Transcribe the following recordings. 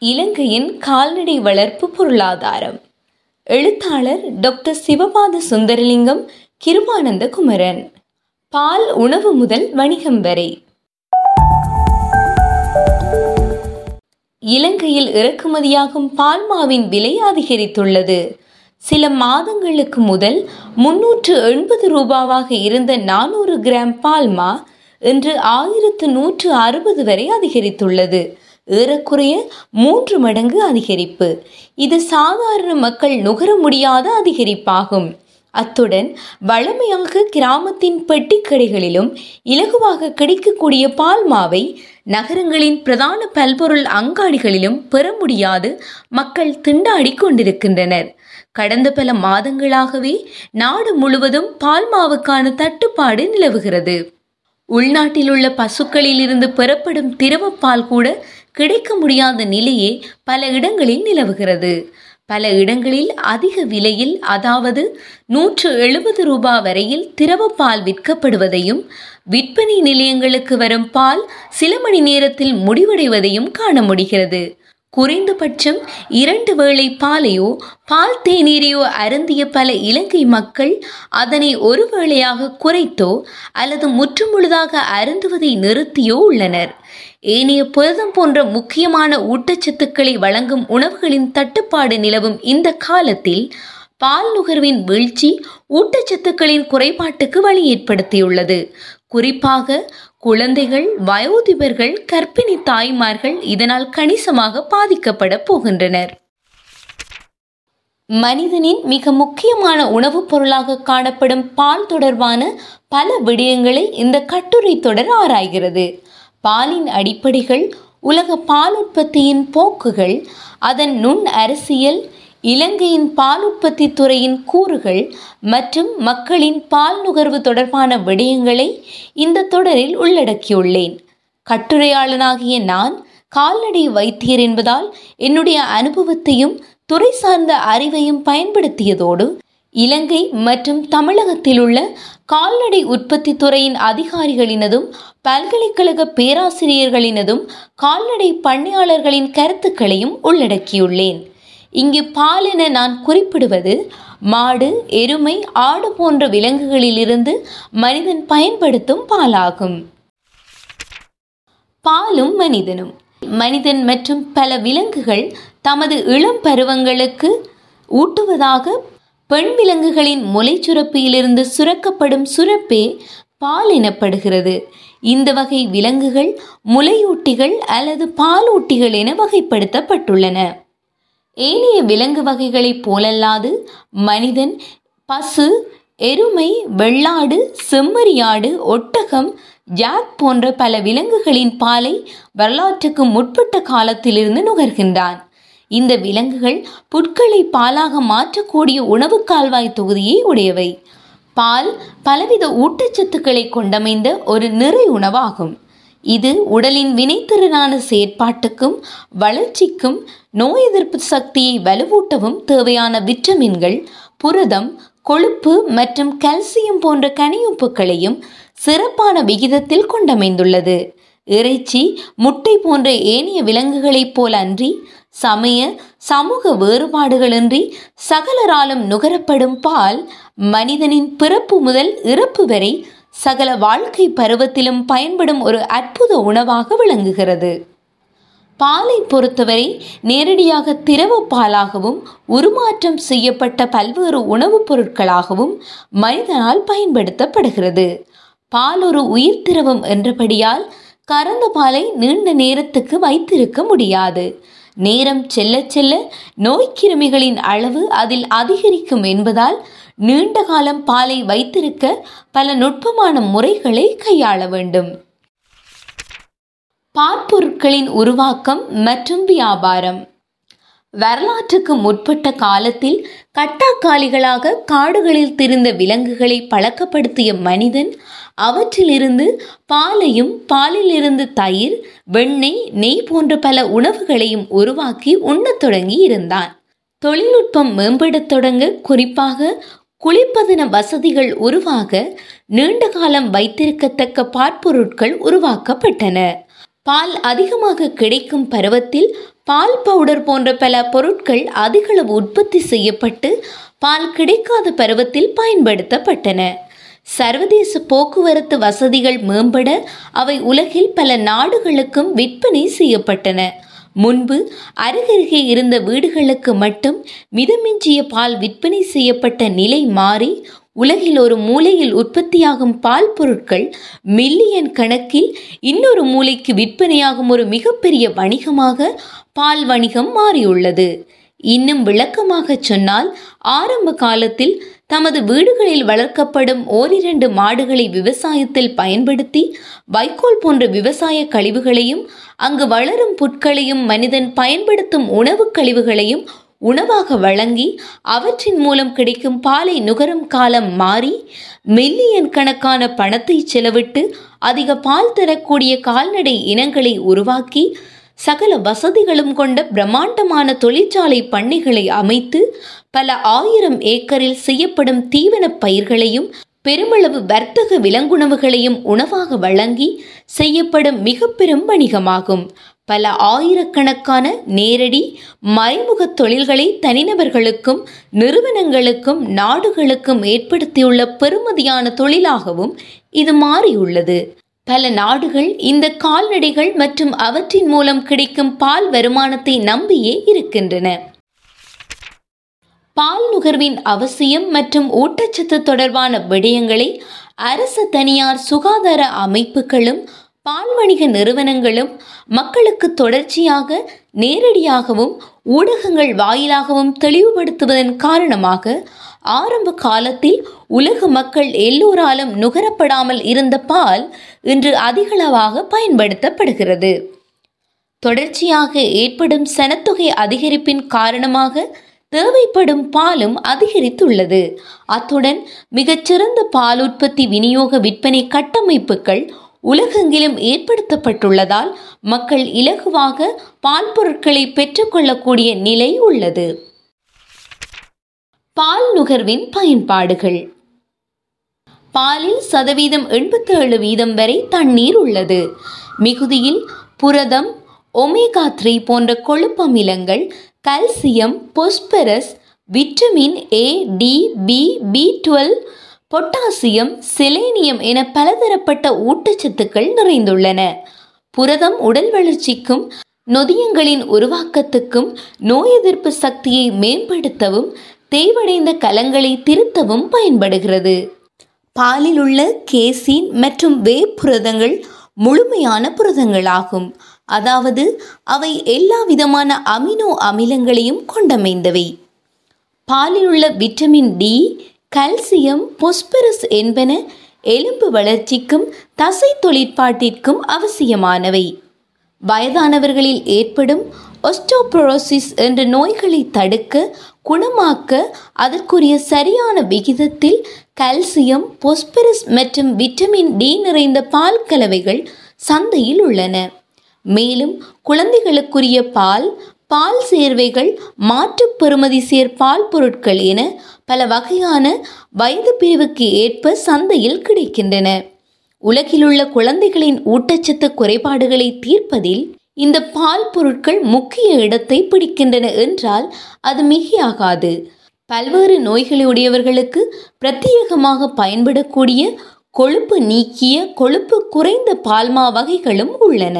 இலங்கையின் கால்நடை வளர்ப்பு பொருளாதாரம். எழுத்தாளர் டாக்டர் சிவபாத சுந்தரலிங்கம் கிருபானந்த குமரன் பால் உணவு முதல் வணிகம் வரை. இலங்கையில் இறக்குமதியாகும் பால்மாவின் விலை அதிகரித்துள்ளது. சில மாதங்களுக்கு முதல் முன்னூற்று எண்பது ரூபாவாக இருந்த நானூறு கிராம் பால்மா இன்று ஆயிரத்து நூற்று அறுபது வரை அதிகரித்துள்ளது. ஏறக்குறைய மூன்று மடங்கு அதிகரிப்பு. இது சாதாரண மக்கள் நுகர முடியாத அதிகரிப்பாகும். அத்துடன் வழமையாக கிராமத்தின் பெட்டி கடைகளிலும் இலகுவாக கிடைக்கக்கூடிய பால் மாவை நகரங்களின் பிரதான பல்பொருள் அங்காடிகளிலும் பெற முடியாது மக்கள் திண்டாடி கொண்டிருக்கின்றனர். கடந்த பல மாதங்களாகவே நாடு முழுவதும் பால் மாவுக்கான தட்டுப்பாடு நிலவுகிறது. உள்நாட்டில் உள்ள பசுக்களில் இருந்து பெறப்படும் திரவப்பால் கூட கிடைக்க முடியாத நிலையே பல இடங்களில் நிலவுகிறது. பல இடங்களில் அதிக விலையில் அதாவது நூற்று எழுபது ரூபாய் வரையில் திரவப்பால் விற்கப்படுவதையும் விற்பனை நிலையங்களுக்கு வரும் பால் சில மணி நேரத்தில் முடிவடைவதையும் காண முடிகிறது. குறைந்தபட்சம் இரண்டு வேளை பாலையோ பால் தேநீரையோ அருந்திய பல இலங்கை மக்கள் அதனை ஒரு வேளையாக குறைத்தோ அல்லது முற்றுமுழுதாக அருந்துவதை நிறுத்தியோ உள்ளனர். ஏனைய புரதம் போன்ற முக்கியமான ஊட்டச்சத்துக்களை வழங்கும் உணவுகளின் தட்டுப்பாடு நிலவும் இந்த காலத்தில் பால் நுகர்வின் வீழ்ச்சி ஊட்டச்சத்துக்களின் குறைபாட்டுக்கு வழி ஏற்படுத்தியுள்ளது. குறிப்பாக குழந்தைகள் வயோதிபர்கள் கர்ப்பிணி தாய்மார்கள் இதனால் கணிசமாக பாதிக்கப்பட போகின்றனர். மனிதனின் மிக முக்கியமான உணவுப் பொருளாக காணப்படும் பால் தொடர்பான பல விடயங்களை இந்த கட்டுரை தொடர் ஆராய்கிறது. பாலின் அடிப்படைகள் உலக பால் உற்பத்தியின் போக்குகள் அதன் நுண் அரசியல் இலங்கையின் பால் உற்பத்தி துறையின் கூறுகள் மற்றும் மக்களின் பால் நுகர்வு தொடர்பான விடயங்களை இந்த தொடரில் உள்ளடக்கியுள்ளேன். கட்டுரையாளனாகிய நான் கால்நடை வைத்தியர் என்பதால் என்னுடைய அனுபவத்தையும் துறை சார்ந்த அறிவையும் பயன்படுத்தியதோடு இலங்கை மற்றும் தமிழகத்தில் உள்ள கால்நடை உற்பத்தி துறையின் அதிகாரிகளினதும் பல்கலைக்கழக பேராசிரியர்களினதும் கால்நடை பண்ணையாளர்களின் கருத்துக்களையும் உள்ளடக்கியுள்ளேன். இங்கு பால் என நான் குறிப்பிடுவது மாடு எருமை ஆடு போன்ற விலங்குகளிலிருந்து மனிதன் பயன்படுத்தும் பாலாகும். பாலும் மனிதனும். மனிதன் மற்றும் பல விலங்குகள் தமது இளம் பருவங்களுக்கு ஊட்டுவதாக பெண் விலங்குகளின் முலை சுரப்பியிலிருந்து சுரக்கப்படும் சுரப்பே பால் எனப்படுகிறது. இந்த வகை விலங்குகள் முலையூட்டிகள் அல்லது பாலூட்டிகள் என வகைப்படுத்தப்பட்டுள்ளன. ஏனைய விலங்கு வகைகளைப் போலல்லாது மனிதன் பசு எருமை வெள்ளாடு செம்மறியாடு ஒட்டகம் ஜாக் போன்ற பல விலங்குகளின் பாலை வரலாற்றுக்கு முற்பட்ட காலத்திலிருந்து நுகர்கின்றான். இந்த விலங்குகள் புட்களை பாலாக மாற்றக்கூடிய உணவு கால்வாய் தொகுதியை உடையவை. பால் பலவித ஊட்டச்சத்துக்களை கொண்டமைந்த ஒரு நிறை உணவாகும். இது உடலின் வினைத்திறனான செயற்பாட்டுக்கும் வளர்ச்சிக்கும் நோய் எதிர்ப்பு சக்தியை வலுவூட்டவும் தேவையான விட்டமின்கள் புரதம் கொழுப்பு மற்றும் கால்சியம் போன்ற கனியுப்புகளையும் சிறப்பான விகிதத்தில் கொண்டமைந்துள்ளது. இறைச்சி முட்டை போன்ற ஏனைய விலங்குகளைப் போல அன்றி சமய சமூக வேறுபாடுகளின்றி சகலராலும் நுகரப்படும் பால் மனிதனின் பிறப்பு முதல் இறப்பு வரை சகல வாழ்க்கை பருவத்திலும் பயன்படும் ஒரு அற்புத உணவாக விளங்குகிறது. பாலை பொறுத்தவரை நேரடியாக திரவ பாலாகவும் உருமாற்றம் செய்யப்பட்ட பல்வேறு உணவுப் பொருட்களாகவும் மனிதனால் பயன்படுத்தப்படுகிறது. பால் ஒரு உயிர் திரவம் என்றபடியால் கறந்த பாலை நீண்ட நேரத்துக்கு வைத்திருக்க முடியாது. நேரம் செல்ல செல்ல நோய்க்கிருமிகளின் அளவு அதில் அதிகரிக்கும் என்பதால் நீண்ட காலம் பாலை வைத்திருக்க பல நுட்பமான முறைகளை கையாள வேண்டும். பாற்பொருட்களின் உருவாக்கம் மற்றும் வியாபாரம். வரலாற்றுக்கு முற்பட்ட காலத்தில் கட்டாக்காலிகளாக காடுகளில் திரிந்த விலங்குகளை பழக்கப்படுத்திய மனிதன் அவற்றிலிருந்து பாலையும் பாலிலிருந்து தயிர் வெண்ணெய் நெய் போன்ற பல உணவுகளையும் உருவாக்கி உண்ணத் தொடங்கி இருந்தான். தொழில்நுட்பம் மேம்படத் தொடங்க குறிப்பாக குளிப்பதன வசதிகள் உருவாக நீண்ட காலம் வைத்திருக்கத்தக்க பாற்பொருட்கள் உருவாக்கப்பட்டன. பால் அதிகமாக கிடைக்கும் பருவத்தில் பால் பவுடர் போன்ற பல பொருட்கள் அதிகளவு உற்பத்தி செய்யப்பட்டு பால் கிடைக்காத பருவத்தில் பயன்படுத்தப்பட்டன. சர்வதேச போக்குவரத்து வசதிகள் மேம்பட அவை உலகில் பல நாடுகளுக்கும் விற்பனை செய்யப்பட்டன. முன்பு அருகருகே இருந்த வீடுகளுக்கு மட்டும் மிதமிஞ்சிய பால் விற்பனை செய்யப்பட்ட நிலை மாறி உலகில் ஒரு மூலையில் உற்பத்தியாகும் பால் பொருட்கள் மில்லியன் கணக்கில் இன்னொரு மூலைக்கு விற்பனையாகும் ஒரு மிகப்பெரிய வணிகமாக பால் வணிகம் மாறியுள்ளது. இன்னும் விளக்கமாக சொன்னால் ஆரம்ப காலத்தில் தமது வீடுகளில் வளர்க்கப்படும் ஓரிரண்டு மாடுகளை விவசாயத்தில் பயன்படுத்தி வைக்கோல் போன்ற விவசாய கழிவுகளையும் அங்கு வளரும் புட்களையும் மனிதன் பயன்படுத்தும் உணவுக் கழிவுகளையும் உணவாக வழங்கி அவற்றின் மூலம் கிடைக்கும் பாலை நுகரும் காலம் மாறி மில்லியன் கணக்கான பணத்தை செலவிட்டு அதிக பால் தரக்கூடிய கால்நடை இனங்களை உருவாக்கி சகல வசதிகளும் கொண்ட பிரம்மாண்டமான தொழிற்சாலை பண்ணைகளை அமைத்து பல ஆயிரம் ஏக்கரில் செய்யப்படும் தீவன பயிர்களையும் பெருமளவு வர்த்தக விலங்குணவுகளையும் உணவாக வழங்கி செய்யப்படும் மிக பெரும் வணிகமாகும். பல ஆயிரக்கணக்கான நேரடி மறைமுக தொழில்களை தனிநபர்களுக்கும் நிறுவனங்களுக்கும் நாடுகளுக்கும் ஏற்படுத்தியுள்ள பெருமதியான தொழிலாகவும் இது மாறியுள்ளது. பல நாடுகள் இந்த கால்நடைகள் மற்றும் அவற்றின் மூலம் கிடைக்கும் பால் வருமானத்தை நம்பியே இருக்கின்றன. பால் நுகர்வின் அவசியம் மற்றும் ஊட்டச்சத்து தொடர்பான விடயங்களை அரசு தனியார் சுகாதார அமைப்புகளும் பால் வணிக நிறுவனங்களும் மக்களுக்கு தொடர்ச்சியாக நேரடியாகவும் ஊடகங்கள் வாயிலாகவும் தெளிவுபடுத்துவதன் காரணமாக ஆரம்ப காலத்தில் உலக மக்கள் எல்லோராலும் நுகரப்படாமல் இருந்த பால் இன்று அதிகளவாக பயன்படுத்தப்படுகிறது. தொடர்ச்சியாக ஏற்படும் சனத்தொகை அதிகரிப்பின் காரணமாக தேவைப்படும் பாலும் அதிகரித்துள்ளது. அத்துடன் மிகச்சிறந்த பால் உற்பத்தி விநியோக விற்பனை கட்டமைப்புகள் உலகெங்கிலும் ஏற்படுத்தப்பட்டுள்ளதால் மக்கள் இலகுவாக பால் பொருட்களை பெற்றுக்கொள்ளக்கூடிய நிலை உள்ளது. பால் நுகர்வின் பயன்பாடுகள். பாலில் சதவீதம் எண்பத்தி ஏழு வீதம் வரை தண்ணீர் உள்ளது. மிகுதியில் புரதம் ஒமேகா த்ரீ போன்ற கொழுப்பமிலங்கள் calcium phosphorus vitamin A D B B twelve potassium selenium என பலதரப்பட்ட ஊட்டச்சத்துக்கள் நிறைந்துள்ளன. புரதம் உடல் வளர்ச்சிக்கும் நொதியங்களின் உருவாக்கத்துக்கும் நோய் எதிர்ப்பு சக்தியை மேம்படுத்தவும் தேவடைந்த கலங்களை திருத்தவும் பயன்படுகிறது. பாலில் உள்ள கேசின் மற்றும் வே புரதங்கள் முழுமையான புரதங்களாகும். அதாவது அவை எல்லா விதமான அமினோ அமிலங்களையும் கொண்டமைந்தவை. பாலில் உள்ள விட்டமின் டி கல்சியம் பொஸ்பரஸ் என்பன எலும்பு வளர்ச்சிக்கும் தசை தொழிற்பாட்டிற்கும் அவசியமானவை. வயதானவர்களில் ஏற்படும் ஒஸ்டோபரோசிஸ் என்ற நோய்களை தடுக்க குணமாக்க அதற்குரிய சரியான விகிதத்தில் கல்சியம் பொஸ்பரஸ் மற்றும் விட்டமின் டி நிறைந்த பால் கலவைகள் சந்தையில் உள்ளன. மேலும் குழந்தைகளுக்குரிய பால் பால் சேர்வைகள் மாற்றுப் பெறுமதி சேர் பால் பொருட்கள் என பல வகையான வயது பிரிவுக்கு ஏற்ப சந்தையில் கிடைக்கின்றன. உலகிலுள்ள குழந்தைகளின் ஊட்டச்சத்து குறைபாடுகளை தீர்ப்பதில் இந்த பால் பொருட்கள் முக்கிய இடத்தை பிடிக்கின்றன என்றால் அது மிகையாகாது. பல்வேறு நோய்களுடையவர்களுக்கு பிரத்யேகமாக பயன்படக்கூடிய கொழுப்பு நீக்கிய கொழுப்பு குறைந்த பால்மா வகைகளும் உள்ளன.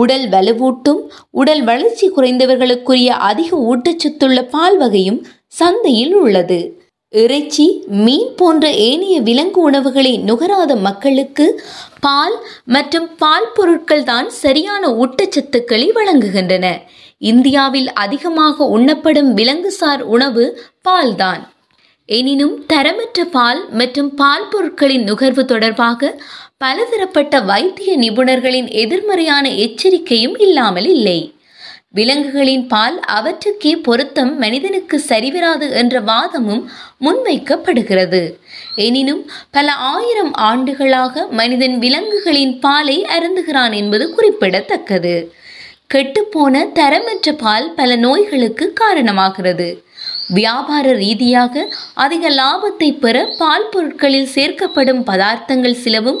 உடல் வலுவூட்டும் உடல் வளர்ச்சி குறைந்தவர்களுக்குரிய அதிக ஊட்டச்சத்துள்ள பால் வகையும் சந்தையில் உள்ளது. இறைச்சி மீன் போன்ற ஏனைய விலங்கு உணவுகளை நுகராத மக்களுக்கு பால் மற்றும் பால் பொருட்கள் தான் சரியான ஊட்டச்சத்துக்களை வழங்குகின்றன. இந்தியாவில் அதிகமாக உண்ணப்படும் விலங்குசார் உணவு பால்தான். எனினும் தரமற்ற பால் மற்றும் பால் பொருட்களின் நுகர்வு தொடர்பாக பலதரப்பட்ட வைத்திய நிபுணர்களின் எதிர்மறையான எச்சரிக்கையும் இல்லாமல் இல்லை. விலங்குகளின் பால் அவற்றுக்கே பொருத்தம் மனிதனுக்கு சரிவராது என்ற வாதமும் முன்வைக்கப்படுகிறது. எனினும் பல ஆயிரம் ஆண்டுகளாக மனிதன் விலங்குகளின் பாலை அருந்துகிறான் என்பது குறிப்பிடத்தக்கது. கெட்டுப்போன தரமற்ற பால் பல நோய்களுக்கு காரணமாகிறது. வியாபார ரீதியாக அதிக லாபத்தை பெற பால் பொருட்களில் சேர்க்கப்படும் பதார்த்தங்கள் சிலவும்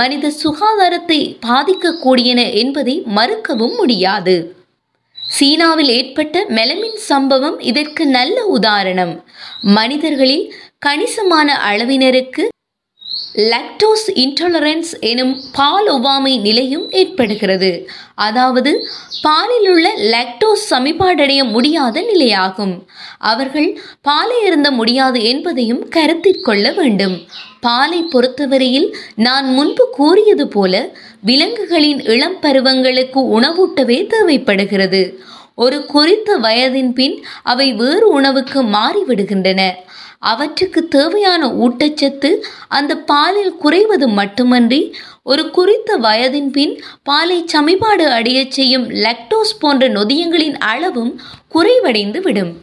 மனித சுகாதாரத்தை பாதிக்கக்கூடியன என்பதை மறுக்கவும் முடியாது. சீனாவில் ஏற்பட்ட மெலமின் சம்பவம் இதற்கு நல்ல உதாரணம். மனிதர்களில் கணிசமான அளவினருக்கு லக்டோஸ் இன்டாலரன்ஸ் எனும் பால் ஒவ்வாமை நிலையும் ஏற்படுகிறது. அதாவது பாலில் உள்ள லக்டோஸ் சமிபாடடைய முடியாத நிலையாகும். அவர்கள் பாலை இருந்த முடியாது என்பதையும் கருத்தில் கொள்ள வேண்டும். பாலை பொறுத்தவரையில் நான் முன்பு கூறியது போல விலங்குகளின் இளம் பருவங்களுக்கு உணவூட்டவே தேவைப்படுகிறது. ஒரு குறித்த வயதின் பின் அவை வேறு உணவுக்கு மாறிவிடுகின்றன. அவற்றுக்கு தேவையான ஊட்டச்சத்து அந்த பாலில் குறைவது மட்டுமன்றி ஒரு குறித்த வயதின் பின் பாலை சமிபாடு அடையச் செய்யும் லக்டோஸ் போன்ற நொதியங்களின் அளவும் குறைவடைந்து விடும்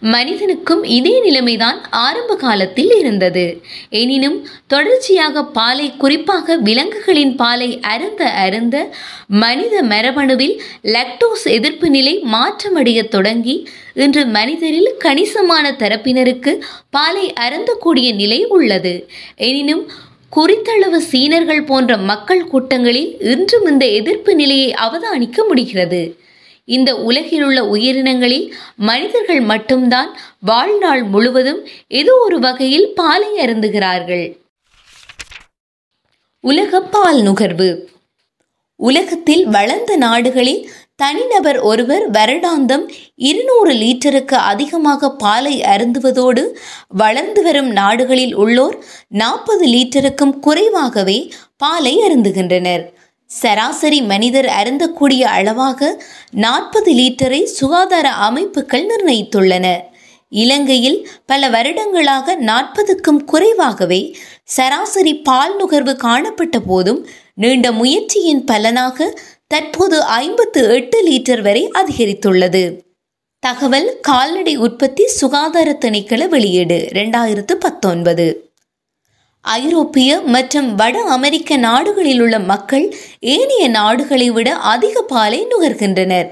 மனிதனுக்கும் இதே நிலைமைதான் ஆரம்ப காலத்தில் இருந்தது. எனினும் தொடர்ச்சியாக பாலை குறிப்பாக விலங்குகளின் பாலை அருந்த அருந்த மனித மரபணுவில் லக்டோஸ் எதிர்ப்பு நிலை மாற்றமடைய தொடங்கி இன்று மனிதரில் கணிசமான தரப்பினருக்கு பாலை அருந்தக்கூடிய நிலை உள்ளது. எனினும் குறித்தளவு சீனர்கள் போன்ற மக்கள் கூட்டங்களில் இன்றும் இந்த எதிர்ப்பு நிலையை அவதானிக்க முடிகிறது. இந்த உலகிலுள்ள உயிரினங்களில் மனிதர்கள் மட்டும்தான் வாழ்நாள் முழுவதும் ஏதோ ஒரு வகையில் பாலை அருந்துகிறார்கள். உலக பால் நுகர்வு. உலகத்தில் வளர்ந்த நாடுகளில் தனிநபர் ஒருவர் வருடாந்தம் இருநூறு லிட்டருக்கு அதிகமாக பாலை அருந்துவதோடு வளர்ந்து வரும் நாடுகளில் உள்ளோர் நாற்பது லிட்டருக்கும் குறைவாகவே பாலை அருந்துகின்றனர். சராசரி மனிதர் அருந்தக்கூடிய அளவாக நாற்பது லிட்டரை சுகாதார அமைப்புகள் நிர்ணயித்துள்ளன. இலங்கையில் பல வருடங்களாக நாற்பதுக்கும் குறைவாகவே சராசரி பால் நுகர்வு காணப்பட்ட போதும் நீண்ட முயற்சியின் பலனாக தற்போது ஐம்பத்து எட்டு லீட்டர் வரை அதிகரித்துள்ளது. தகவல் கால்நடை உற்பத்தி சுகாதார திணைக்கள வெளியீடு ரெண்டாயிரத்து பத்தொன்பது. ஐரோப்பிய மற்றும் வட அமெரிக்க நாடுகளில் உள்ள மக்கள் ஏனைய நாடுகளை விட அதிக பாலை நுகர்கின்றனர்.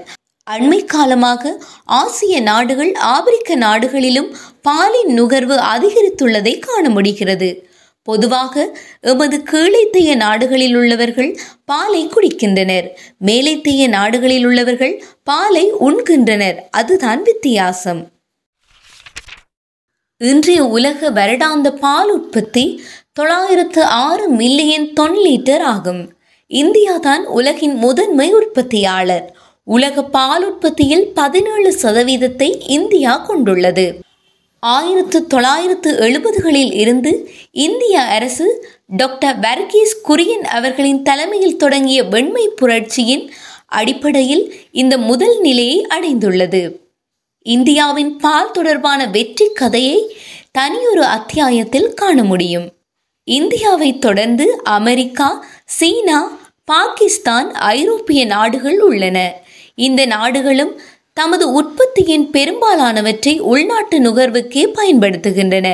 அண்மை காலமாக ஆசிய நாடுகள் ஆப்பிரிக்க நாடுகளிலும் பாலின் நுகர்வு அதிகரித்துள்ளதை காண முடிகிறது. பொதுவாக எமது கீழைத்தைய நாடுகளில் உள்ளவர்கள் பாலை குடிக்கின்றனர். மேலைத்தைய நாடுகளில் உள்ளவர்கள் பாலை உண்கின்றனர். அதுதான் வித்தியாசம். இன்றைய உலக வருடாந்த பால் உற்பத்தி தொள்ளாயிரத்து ஆறு மில்லியன் தொன் லிட்டர் ஆகும். இந்தியா தான் உலகின் முதன்மை உற்பத்தியாளர். உலக பால் உற்பத்தியில் பதினேழு சதவீதத்தை இந்தியா கொண்டுள்ளது. ஆயிரத்து தொள்ளாயிரத்து எழுபதுகளில் இருந்து இந்திய அரசு டாக்டர் வர்கீஸ் குரியன் அவர்களின் தலைமையில் தொடங்கிய வெண்மை புரட்சியின் அடிப்படையில் இந்த முதல் நிலையை அடைந்துள்ளது. இந்தியாவின் பால் தொடர்பான வெற்றி கதையை தனியொரு அத்தியாயத்தில் காண முடியும். இந்தியாவை தொடர்ந்து அமெரிக்கா சீனா பாகிஸ்தான் ஐரோப்பிய நாடுகள் உள்ளன. இந்த நாடுகளும் தமது உற்பத்தியின் பெரும்பாலானவற்றை உள்நாட்டு நுகர்வுக்கே பயன்படுத்துகின்றன.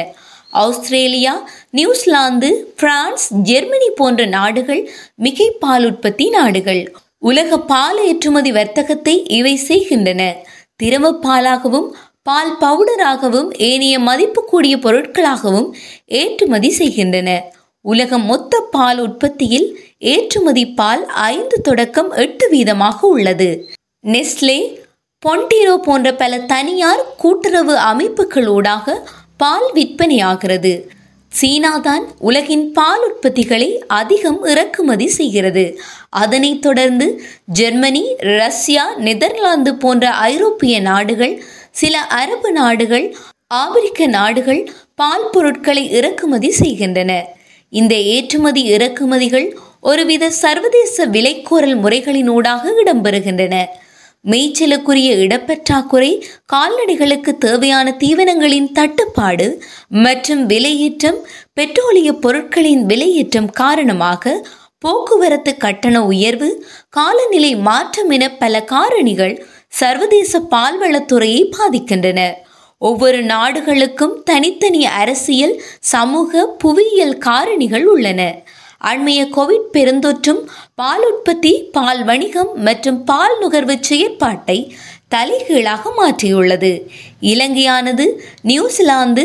ஆஸ்திரேலியா நியூசிலாந்து பிரான்ஸ் ஜெர்மனி போன்ற நாடுகள் மிகை பால் உற்பத்தி நாடுகள். உலக பால் ஏற்றுமதி வர்த்தகத்தை இவை செய்கின்றன. திரவ பாலாகவும் பால் பவுடராகவும் ஏனைய மதிப்புக்கூடிய பொருட்களாகவும் ஏற்றுமதி செய்கின்றன. உலகம் மொத்த பால் உற்பத்தியில் ஏற்றுமதி பால் ஐந்து தொடக்கம் எட்டு வீதமாக உள்ளது. நெஸ்லே பொன்டிரோ போன்ற பல தனியார் கூட்டுறவு அமைப்புகளூடாக பால் விற்பனையாகிறது. சீனாதான் உலகின் பால் உற்பத்திகளை அதிகம் இறக்குமதி செய்கிறது. அதனைத் தொடர்ந்து ஜெர்மனி ரஷ்யா நெதர்லாந்து போன்ற ஐரோப்பிய நாடுகள் சில அரபு நாடுகள் ஆப்பிரிக்க நாடுகள் பால் பொருட்களை இறக்குமதி செய்கின்றன. இந்த ஏற்றுமதி இறக்குமதிகள் ஒருவித சர்வதேச விலைக்கோரல் முறைகளினூடாக இடம்பெறுகின்றன. மேய்ச்சலுக்குரிய இடப்பற்றாக்குறை கால்நடைகளுக்கு தேவையான தீவனங்களின் தட்டுப்பாடு மற்றும் விலையேற்றம் பெட்ரோலிய பொருட்களின் விலையேற்றம் காரணமாக போக்குவரத்து கட்டண உயர்வு காலநிலை மாற்றம் என பல காரணிகள் சர்வதேச பால்வளத்துறையை பாதிக்கின்றன. ஒவ்வொரு நாடுகளுக்கும் தனித்தனி அரசியல் சமூக புவியியல் காரணிகள் உள்ளன. அண்மைய கோவிட் பெருந்தொற்றும் பால் உற்பத்தி பால் வணிகம் மற்றும் பால் நுகர்வு செயற்பாட்டை தலைகீழாக மாற்றியுள்ளது. இலங்கையானது நியூசிலாந்து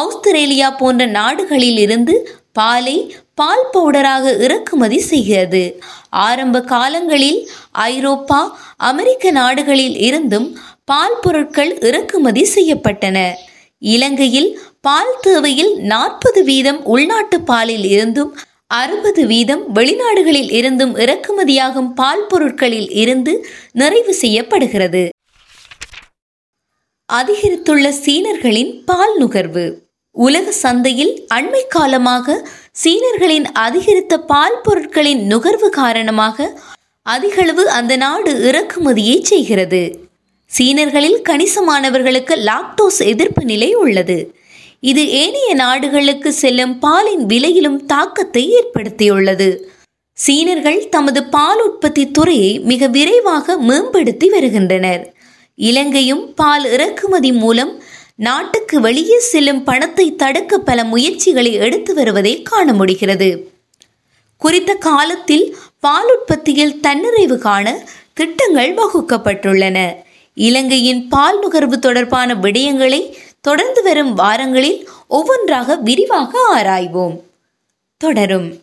ஆஸ்திரேலியா போன்ற நாடுகளில் இருந்து பாலை பால் பவுடராக இறக்குமதி செய்கிறது. ஆரம்ப காலங்களில் ஐரோப்பா அமெரிக்க நாடுகளில் இருந்தும் பால் பொருட்கள் இறக்குமதி செய்யப்பட்டன. இலங்கையில் பால் தேவையில் நாற்பது வீதம் உள்நாட்டு பாலில் இருந்தும் அறுபது வீதம் வெளிநாடுகளில் இருந்தும் இறக்குமதியாகும் பால் பொருட்களில் இருந்து நிறைவு செய்யப்படுகிறது. அதிகரித்துள்ள சீனர்களின் பால் நுகர்வு. உலக சந்தையில் அண்மை காலமாக சீனர்களின் அதிகரித்த பால் பொருட்களின் நுகர்வு காரணமாக அதிகளவு அந்த நாடு இறக்குமதியை செய்கிறது. சீனர்களில் கணிசமானவர்களுக்கு லாக்டோஸ் எதிர்ப்பு நிலை உள்ளது. இது ஏனைய நாடுகளுக்கு செல்லும் பாலின் விலையிலும் தாக்கத்தை ஏற்படுத்தியுள்ளது. சீனர்கள் தமது பால் உற்பத்தி துறையை மிக விரைவாக மேம்படுத்தி வருகின்றனர். இலங்கையும் பால் இறக்குமதி மூலம் நாட்டுக்கு வெளியே செல்லும் பணத்தை தடுக்க பல முயற்சிகளை எடுத்து வருவதை காண முடிகிறது. குறித்த காலத்தில் பால் உற்பத்தியில் தன்னிறைவு காண திட்டங்கள் வகுக்கப்பட்டுள்ளன. இலங்கையின் பால் நுகர்வு தொடர்பான விடயங்களை தொடர்ந்து வரும் வாரங்களில் ஒவ்வொன்றாக விரிவாக ஆராய்வோம். தொடரும்.